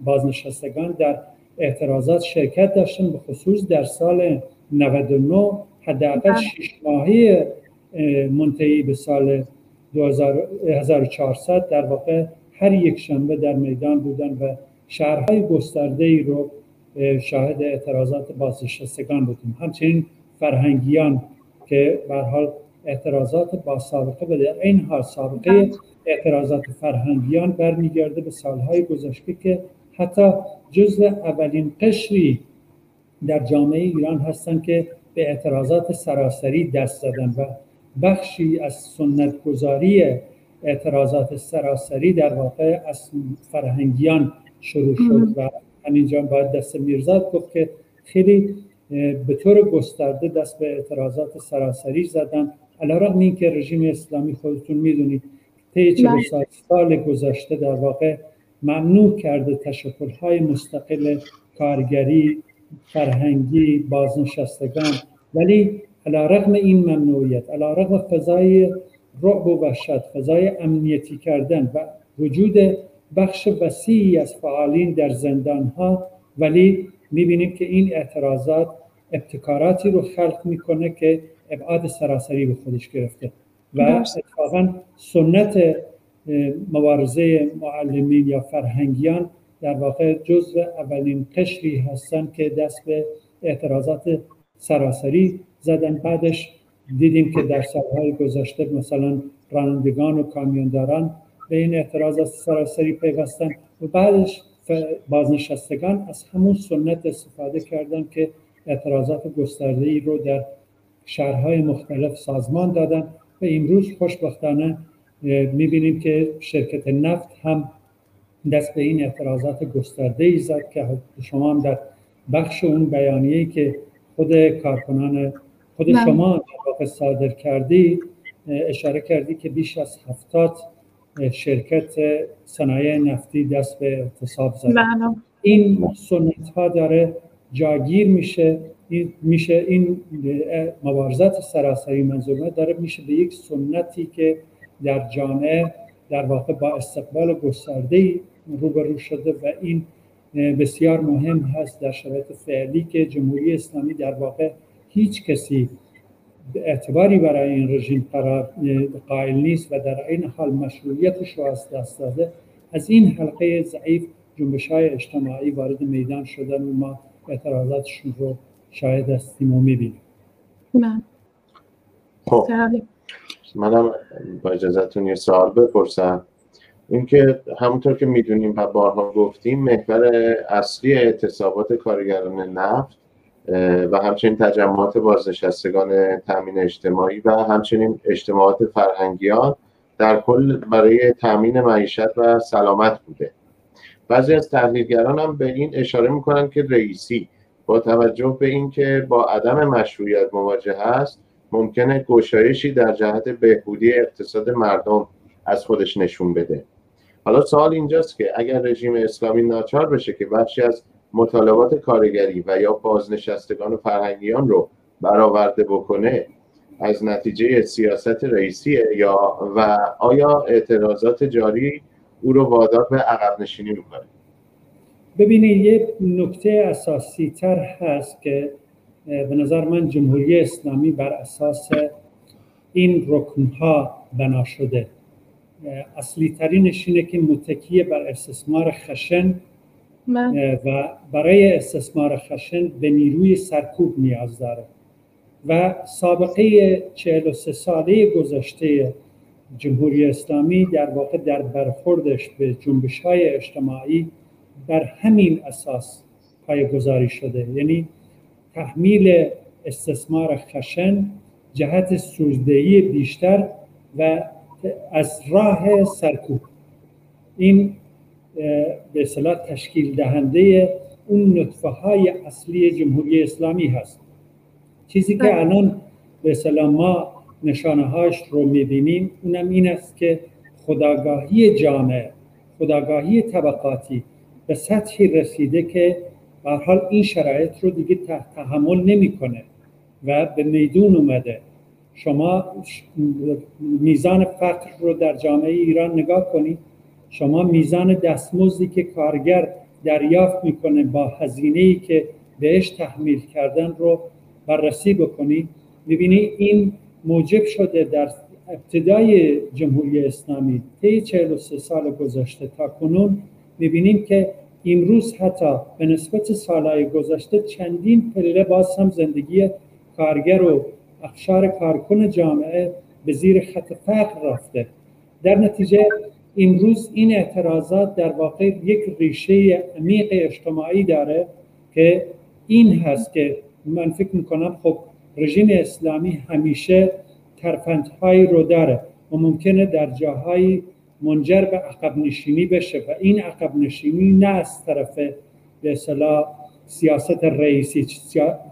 بازنشستگان در اعتراضات شرکت داشتن به خصوص در سال 99 حداقل شش ماهی منتهی به سال 1400 در واقع هر یک شنبه در میدان بودن و شهرهای گسترده ای رو شاهد اعتراضات بازنشستگان بودیم. همچنین فرهنگیان که به حال اعتراضات با سابقه و در این حال سابقه اعتراضات فرهنگیان برمیگرده به سالهای گذشته که حتی جزء اولین قشری در جامعه ایران هستند که به اعتراضات سراسری دست زدن و بخشی از سنت گذاری اعتراضات سراسری در واقع از فرهنگیان شروع شد و همینجا باید دست میرزاد گفت که خیلی به طور گسترده دست به اعتراضات سراسری زدن. علیرغم اینکه رژیم اسلامی خودتون می‌دونید طی 40 سال گذشته در واقع ممنوع کرده تشکل های مستقل کارگری فرهنگی بازنشستگان. ولی علا رغم این ممنوعیت علا رغم فضای رعب و وحشت فضای امنیتی کردن و وجود بخش وسیعی از فعالین در زندان ها ولی می‌بینیم که این اعتراضات ابتکاراتی رو خلق می‌کنه که ابعاد سراسری به خودش گرفته. و اتفاقا سنت مبارزه معلمین یا فرهنگیان در واقع جزء اولین قشری هستند که دست به اعتراضات سراسری زدن. بعدش دیدیم که در سالهای گذشته مثلا رانندگان و کامیونداران به این اعتراضات سراسری پیوستن و بعدش بازنشستگان از همون سنت استفاده کردن که اعتراضات گسترده ای رو در شهرهای مختلف سازمان دادن و امروز خوشبختانه می‌بینیم که شرکت نفت هم دست به این اعتراضات گسترده ای زد که شما هم در بخش اون بیانیه‌ای که خود کارکنان خود. شما واقع صادر کردی اشاره کردی که بیش از هفتاد شرکت صنایع نفتی دست به اعتصاب زد. این سنت ها داره جاگیر میشه این میشه این مبارزات سراسری منظومه داره میشه به یک سنتی که در جامعه در واقع با استقبال گسترده روبرو شده و این بسیار مهم هست در شرایط فعلی که جمهوری اسلامی در واقع هیچ کسی اعتباری برای این رژیم قائل نیست و در این حال مشروعیتش رو از دست داده. از این حلقه ضعیف جنبش های اجتماعی وارد میدان شدن و ما اعتراضاتشون رو شاید هستیم و می‌بینیم من خب. منم با اجازتون یه سوال بپرسم. اینکه همونطور که می‌دونیم و بارها گفتیم محور اصلی اعتصابات کارگران نفت و همچنین تجمعات بازنشستگان تامین اجتماعی و همچنین اجتماعات فرهنگیان در کل برای تامین معیشت و سلامت بوده. بعضی از تحلیلگران هم به این اشاره می‌کنن که رئیسی با توجه به اینکه با عدم مشروعیت مواجه است ممکنه گشایشی در جهت بهبودی اقتصاد مردم از خودش نشون بده. حالا سوال اینجاست که اگر رژیم اسلامی ناچار بشه که بخشی از مطالبات کارگری و یا بازنشستگان و فرهنگیان رو برآورده بکنه از نتیجه سیاست رئیسیه یا و آیا اعتراضات جاری او رو وادار به عقب نشینی می‌کنه؟ ببینید یه نکته اساسی تر هست که به نظر من جمهوری اسلامی بر اساس این رکنها بنا شده. اصلی ترینش اینه که متکی بر استثمار خشن من. و برای استثمار خشن به نیروی سرکوب نیاز داره. و سابقه 43 ساله گذشته جمهوری اسلامی در واقع در برخوردش به جنبش های اجتماعی بر همین اساس پایگذاری شده. یعنی تحمیل استثمار خشن جهت سوزدهی بیشتر و از راه سرکوب. این به اصطلاح تشکیل دهنده اون نطفه های اصلی جمهوری اسلامی هست. چیزی که بله. الان به اصطلاح ما نشانه هاش رو می‌بینیم اونم این است که خداگاهی جامعه خداگاهی طبقاتی به سطحی رسیده که به حال این شرایط رو دیگه تحمل نمی‌کنه و به میدون اومده. شما میزان فقر رو در جامعه ایران نگاه کنید. شما میزان دستمزدی که کارگر دریافت می‌کنه با هزینه ای که بهش تحمیل کردن رو بررسی بکنید. ببینید این موجب شده در ابتدای جمهوری اسلامی طی 43 سال گذشته تا کنون می‌بینیم که امروز حتی به نسبت سالهای گذشته چندین پله باز هم زندگی کارگر و اخشار کارکن جامعه به زیر خط فقر رفته. در نتیجه امروز این اعتراضات در واقع یک ریشه عمیق اجتماعی داره که این هست که من فکر می‌کنم خب رژیم اسلامی همیشه ترفندهایی رو داره و ممکنه در جاهایی منجر به عقب نشینی بشه و این عقب نشینی نه از طرف به اصطلاح سیاست رئیسی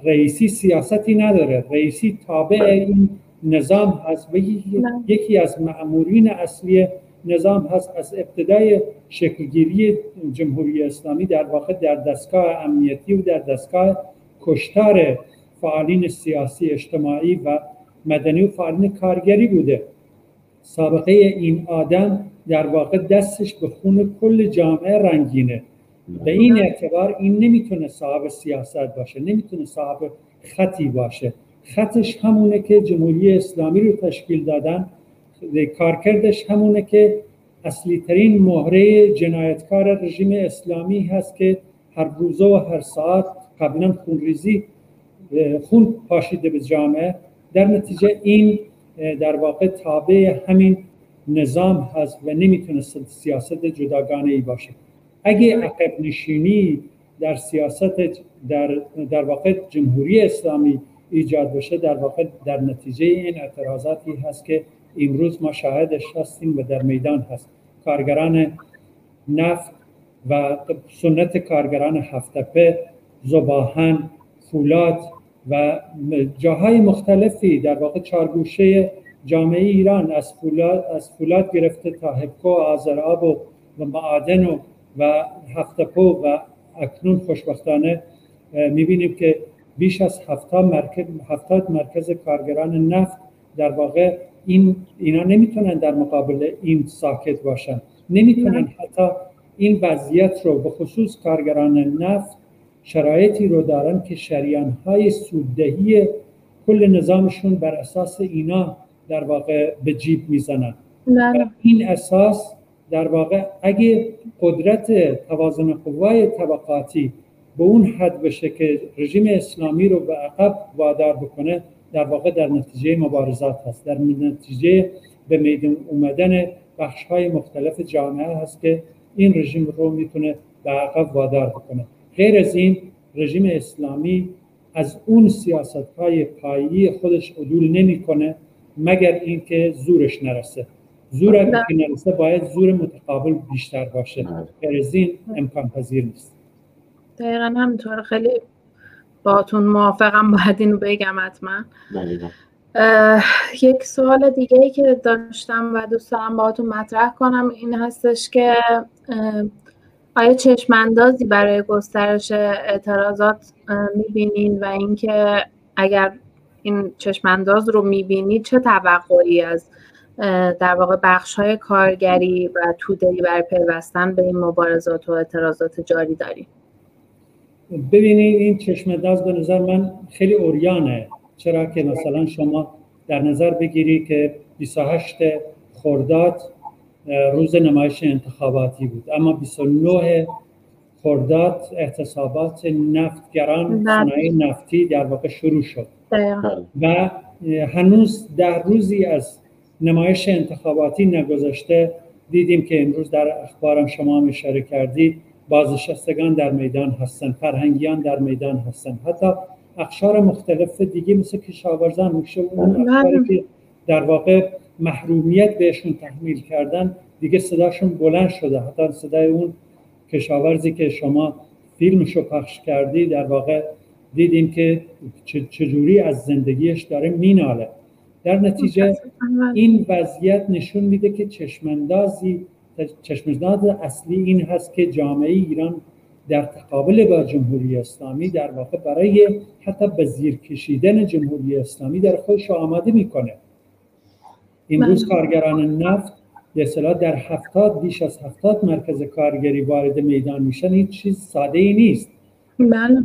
رئیسی سیاستی نداره. رئیسی تابع این نظام هست و یکی- بله. از مأمورین اصلی نظام هست از ابتدای شکلگیری جمهوری اسلامی در واقع در دستگاه امنیتی و در دستگاه کشتار فعالین سیاسی اجتماعی و مدنی و فعالین کارگری بوده. سابقه این آدم در واقع دستش به خون کل جامعه رنگینه. به این اعتبار این نمی‌تونه صاحب سیاست باشه نمی‌تونه صاحب خطی باشه. خطش همونه که جمهوری اسلامی رو تشکیل دادن. کارکردش همونه که اصلی ترین مهره جنایتکار رژیم اسلامی هست که هر روزه و هر ساعت قبلا خونریزی خون پاشیده به جامعه. در نتیجه این در واقع تابع همین نظام هست و نمی‌تونه سیاست جداگانه ای باشه. اگه عقب نشینی در سیاست در, در واقع جمهوری اسلامی ایجاد بشه در واقع در نتیجه این اعتراضاتی هست که امروز ما شاهدش هستیم و در میدان هست. کارگران نفت و سنت کارگران هفتپه زباهن فولاد و جاهای مختلفی در واقع چارگوشه جامعه ایران از فولاد, از فولاد گرفته تا هبکو آذرآب و, و معادن و, و هفتپو و اکنون خوشبختانه می‌بینیم که بیش از هفتاد مرکز, هفتاد مرکز کارگران نفت در واقع این اینا نمی‌تونن در مقابل این ساکت باشن. نمی‌تونن حتی این وضعیت رو به خصوص کارگران نفت شرایطی رو دارن که شریان های سوددهی کل نظامشون بر اساس اینا در واقع به جیب می‌زنن. بله. این اساس در واقع اگه قدرت توازن قوای طبقاتی به اون حد بشه که رژیم اسلامی رو به عقب وادار بکنه در واقع در نتیجه مبارزات هست. در نتیجه به میدان اومدن بخش های مختلف جامعه هست که این رژیم رو می‌تونه به عقب وادار بکنه. غیر از این رژیم اسلامی از اون سیاست های پایی خودش عدول نمی‌کنه. مگر اینکه زورش نرسه. زور اگر که نرسه باید زور متقابل بیشتر باشه. غیر از این امکان پذیر نیست. دقیقا همینطور خیلی باتون موافقم باید اینو بگم حتما. یک سوال دیگه ای که داشتم و دوست دارم باهاتون مطرح کنم این هستش که آیا چشم اندازی برای گسترش اعتراضات می‌بینین؟ و اینکه اگر این چشم انداز رو می‌بینید چه توقعی از در واقع بخش های کارگری و توده‌ای برای پیوستن به این مبارزات و اعتراضات جاری داریم ببینید این چشم انداز به نظر من خیلی اوریانه چرا که مثلا شما در نظر بگیری که 28 خرداد روز نمایش انتخاباتی بود اما 29 خرداد اعتصابات نفتگران بله. صنایع نفتی در واقع شروع شد بله. و هنوز در روزی از نمایش انتخاباتی نگذشته دیدیم که امروز در اخبارم شما هم اشاره کردید بازنشستگان در میدان هستن فرهنگیان در میدان هستن. حتی اقشار مختلف دیگه مثل کشاورزان میشه اون بله. اقشاری که در واقع محرومیت بهشون تحمیل کردن دیگه صداشون بلند شده. حتی صدای اون کشاورزی که شما فیلمشو پخش کردی در واقع دیدیم که چجوری از زندگیش داره میناله. در نتیجه این وضعیت نشون میده که چشماندازی چشمانداز اصلی این هست که جامعه ایران در تقابل با جمهوری اسلامی در واقع برای حتی به زیر کشیدن جمهوری اسلامی در خودش آماده می‌کنه. امروز کارگران نفت به اصطلاح در هفتاد بیش از هفتاد مرکز کارگری وارد میدان میشن. این چیز ساده ای نیست بله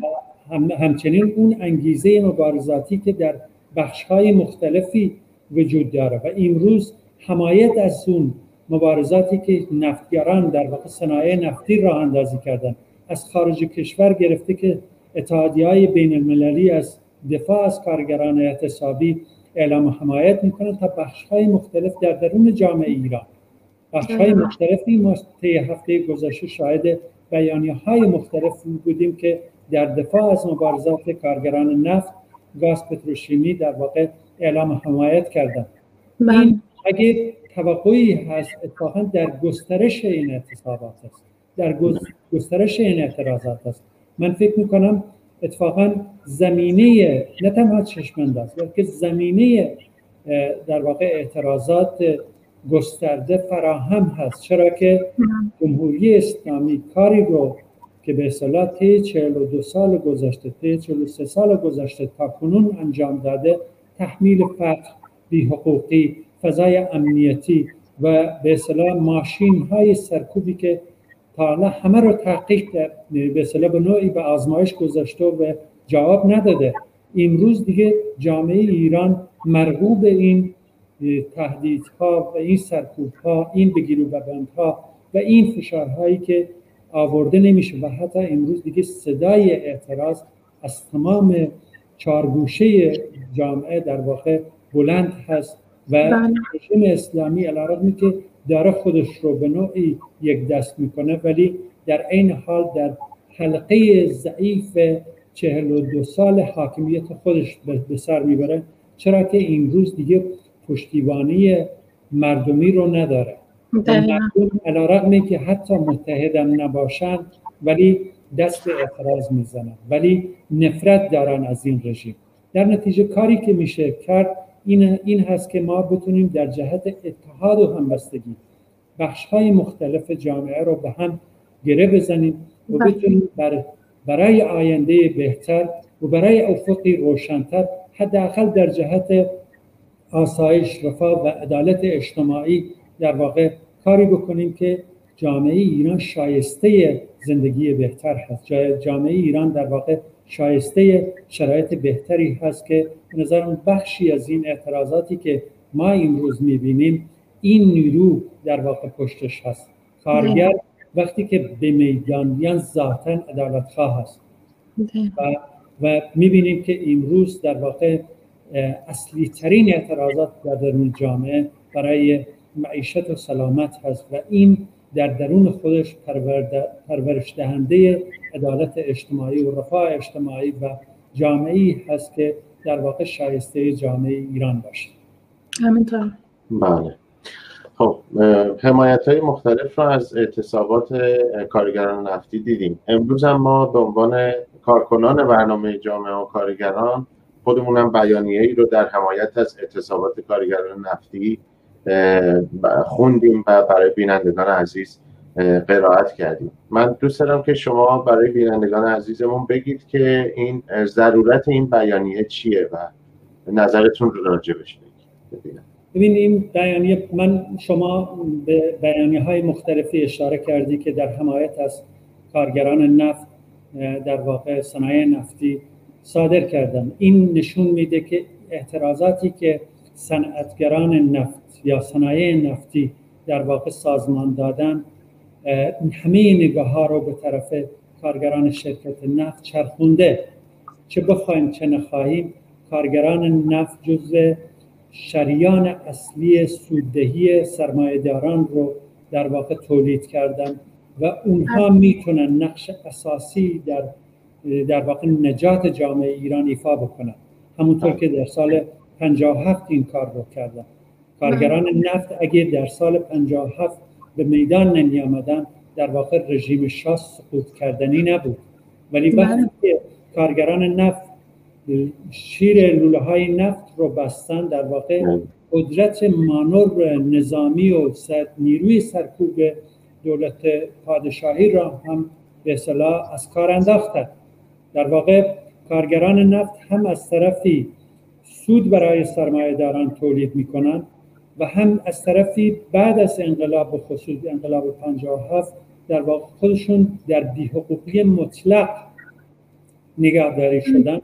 هم همچنین اون انگیزه مبارزاتی که در بخش‌های مختلفی وجود داره و امروز حمایت از اون مبارزاتی که نفتگران در واقع صنایع نفتی راه اندازی کردن از خارج کشور گرفته که اتحادیه های بین المللی از دفاع از کارگران اعتصابی اعلام حمایت می‌کنن تا بخش‌های مختلف در درون جامعه ایران بخش‌های. مختلفی ما طی هفته گذشته شاهد بیانیه های مختلف بودیم که در دفاع از مبارزات کارگران نفت گاز پتروشیمی در واقع اعلام حمایت کردند. بله این اگه توقعی هست اتفاقا در گسترش این اعتصابات است. در گسترش این اعتراضات است. من فکر می‌کنم اتفاقا زمینه نه تنها چشمانداز بلکه زمینه در واقع اعتراضات گسترده فراهم هست. چرا که جمهوری اسلامی کاری رو که به اصطلاح طی 42 سال گذشته طی 43 سال گذشته تا کنون انجام داده تحمیل فقر بی حقوقی فضای امنیتی و به اصطلاح ماشین های سرکوبی که تا همه رو تحقیق به اصطلاح به نوعی به آزمایش گذاشته و جواب نداده. امروز دیگه جامعه ایران مرغوب این تهدیدها و این سرکوبها این بگیر و ببندها و این فشارهایی که آورده نمیشه و حتی امروز دیگه صدای اعتراض از تمام چارگوشه جامعه در واقع بلند هست و بله. رژیم اسلامی علیرغم که داره خودش رو به نوعی یک دست می‌کنه ولی در عین حال در حلقه ضعیف چهل و دو سال حاکمیت خودش به- به سر می‌بره چرا که امروز دیگه پشتیبانی مردمی رو نداره مردم علیرغم که حتی متحدم نباشن ولی دست اعتراض می‌زنن ولی نفرت دارن از این رژیم در نتیجه کاری که میشه کرد این, این هست که ما بتونیم در جهت اتحاد و همبستگی بخش های مختلف جامعه رو به هم گره بزنیم و بله. بتونیم بر برای آینده بهتر و برای افقی روشنتر حداقل در جهت آسایش رفاه و عدالت اجتماعی در واقع کاری بکنیم که جامعه ایران شایسته زندگی بهتر هست. جامعه ایران در واقع شایسته شرایط بهتری هست که به نظرم بخشی از این اعتراضاتی که ما امروز می‌بینیم این نیرو در واقع پشتش هست. کارگر وقتی که به میدان میان ذاتا عدالت خواه هست. و, و می‌بینیم که امروز در واقع اصلی ترین اعتراضات در درون جامعه برای معیشت و سلامت هست و این در درون خودش پرورده- پرورش دهنده عدالت اجتماعی و رفاه اجتماعی و جامعی هست که در واقع شایسته جامعه ایران باشه. همینطور بله. خب حمایت های مختلف رو از اعتصابات کارگران نفتی دیدیم. امروز هم ما به عنوان کارکنان برنامه جامعه و کارگران خودمونم بیانیه ای رو در حمایت از اعتصابات کارگران نفتی خوندیم و برای بینندگان عزیز قرائت کردیم من دوست دارم که شما برای بینندگان عزیزمون بگید که این ضرورت این بیانیه چیه و نظرتون رو بگید ببینم. ببین این بیانیه من شما به بیانیه های مختلفی اشاره کردی که در حمایت از کارگران نفت در واقع صنایع نفتی صادر کردن این نشون میده که اعتراضاتی که صنعتگران نفت یا صنایع نفتی در واقع سازمان دادن همه نگاه ها رو به طرف کارگران شرکت نفت چرخونده. چه بخوایم چه نخواهیم کارگران نفت جزء شریان اصلی سوددهی سرمایه‌داران رو در واقع تولید کردن و اونها می‌تونن نقش اساسی در در واقع نجات جامعه ایران ایفا بکنن. همونطور که در سال 57 این کار رو کردن. کارگران نفت اگه در سال 57 به میدان نمی آمدن در واقع رژیم شاه سقوط کردنی نبود. ولی وقتی که کارگران نفت شیر لوله های نفت رو بستن در واقع قدرت مانور نظامی و سر نیروی سرکوب دولت پادشاهی را هم به اصطلاح از کار انداختند در واقع کارگران نفت هم از طرفی سود برای سرمایه داران تولید می کنند و هم از طرفی بعد از انقلاب خصوص انقلاب 57 در واقع خودشون در بیحقوقی مطلق نگهداری شدن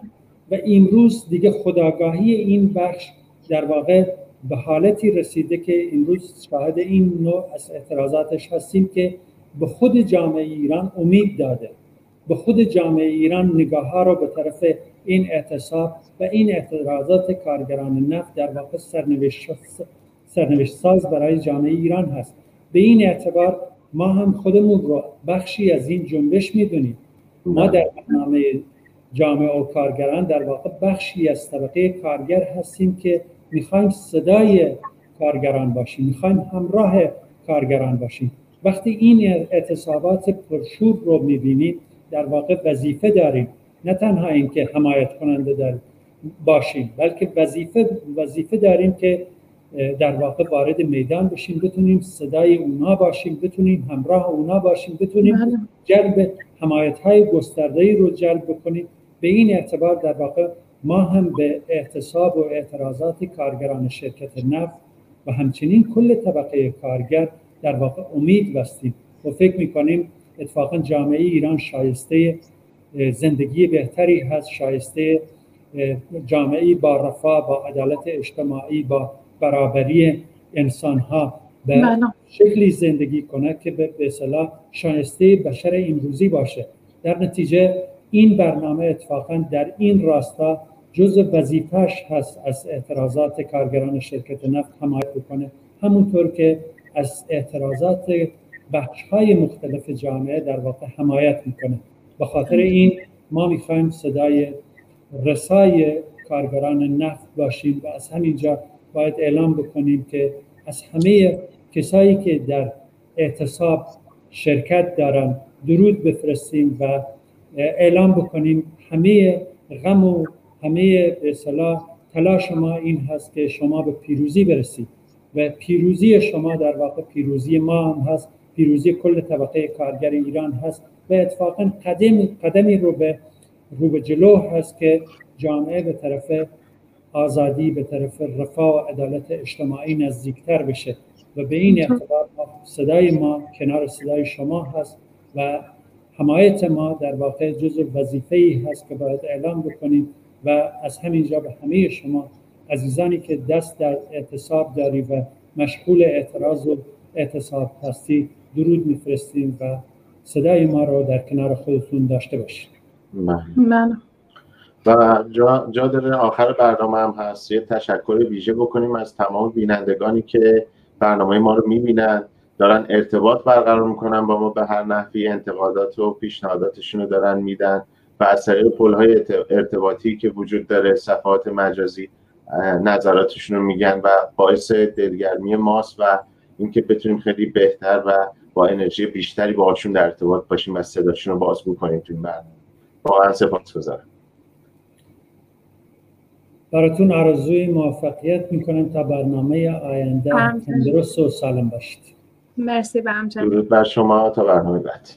و امروز دیگه خداگاهی این بخش در واقع به حالتی رسیده که امروز شاهد این نوع از اعتراضاتش هستیم که به خود جامعه ایران امید داده به خود جامعه ایران نگاه ها رو به طرف این اعتصاب و این اعتراضات کارگران نفت در واقع سرنوشت, سرنوشت ساز برای جامعه ایران هست. به این اعتبار ما هم خودمون رو بخشی از این جنبش می‌دونیم. ما در برنامه جامعه و کارگران در واقع بخشی از طبقه کارگر هستیم که می‌خوایم صدای کارگران باشیم می‌خوایم همراه کارگران باشیم. وقتی این اعتصابات پرشور رو می‌بینیم در واقع وظیفه داریم. نه تنها اینکه حمایت کننده در باشیم بلکه وظیفه وظیفه داریم که در واقع وارد میدان بشیم بتونیم صدای اونا باشیم بتونیم همراه اونا باشیم بتونیم جلب حمایت های گسترده رو جلب بکنیم. به این اعتبار در واقع ما هم به اعتصاب و اعتراضات کارگران شرکت نفت و همچنین کل طبقه کارگر در واقع امید بستیم و فکر می‌کنیم اتفاقا جامعه ایران شایسته زندگی بهتری هست شایسته جامعه با رفاه با عدالت اجتماعی با برابری انسان ها به شکلی زندگی کنه که به اصطلاح شایسته بشر امروزی باشه. در نتیجه این برنامه اتفاقا در این راستا جز وظیفش هست از اعتراضات کارگران شرکت نفت حمایت بکنه. همونطور که از اعتراضات بخش های مختلف جامعه در واقع حمایت می‌کنه. به خاطر این ما می‌خوایم صدای رسای کارگران نفت باشیم و از همینجا باید اعلام بکنیم که از همه کسایی که در اعتصاب شرکت دارن درود بفرستیم و اعلام بکنیم. همه غم و همه به تلاش ما این هست که شما به پیروزی برسید و پیروزی شما در واقع پیروزی ما هم هست. پیروزی کل طبقه کارگر ایران هست. و اتفاقا قدم قدمی رو به رو به جلو هست که جامعه به طرف آزادی به طرف رفاه و عدالت اجتماعی نزدیکتر بشه و به این اعتبار صدای ما کنار صدای شما هست و حمایت ما در واقع جز وظیفه ای هست که باید اعلام بکنیم و از همینجا به همه شما عزیزانی که دست در اعتصاب داری و مشغول اعتراض و اعتصاب هستی درود میفرستیم و صدای ما رو در کنار خودتون داشته باشید. من و جا, جا داره آخر برنامه هم هست. یه تشکر ویژه بکنیم از تمام بینندگانی که برنامه ما رو می‌بینن. دارن ارتباط برقرار می‌کنن با ما به هر نحوی انتقادات و پیشنهاداتشون رو دارن میدن. و از طریق پلهای ارتباطی که وجود داره صفحات مجازی نظراتشون رو میگن و باعث دلگرمی ماست و اینکه بتونیم خیلی بهتر و با انرژی بیشتری باهاشون در ارتباط باشیم و صداشون رو باز بکنیم تو این برنامه. واقعا سپاسگزارم براتون آرزوی موفقیت می‌کنم تا برنامه آینده. تندرست و سالم باشید. مرسی به همچنین. درود بر شما تا برنامه بعد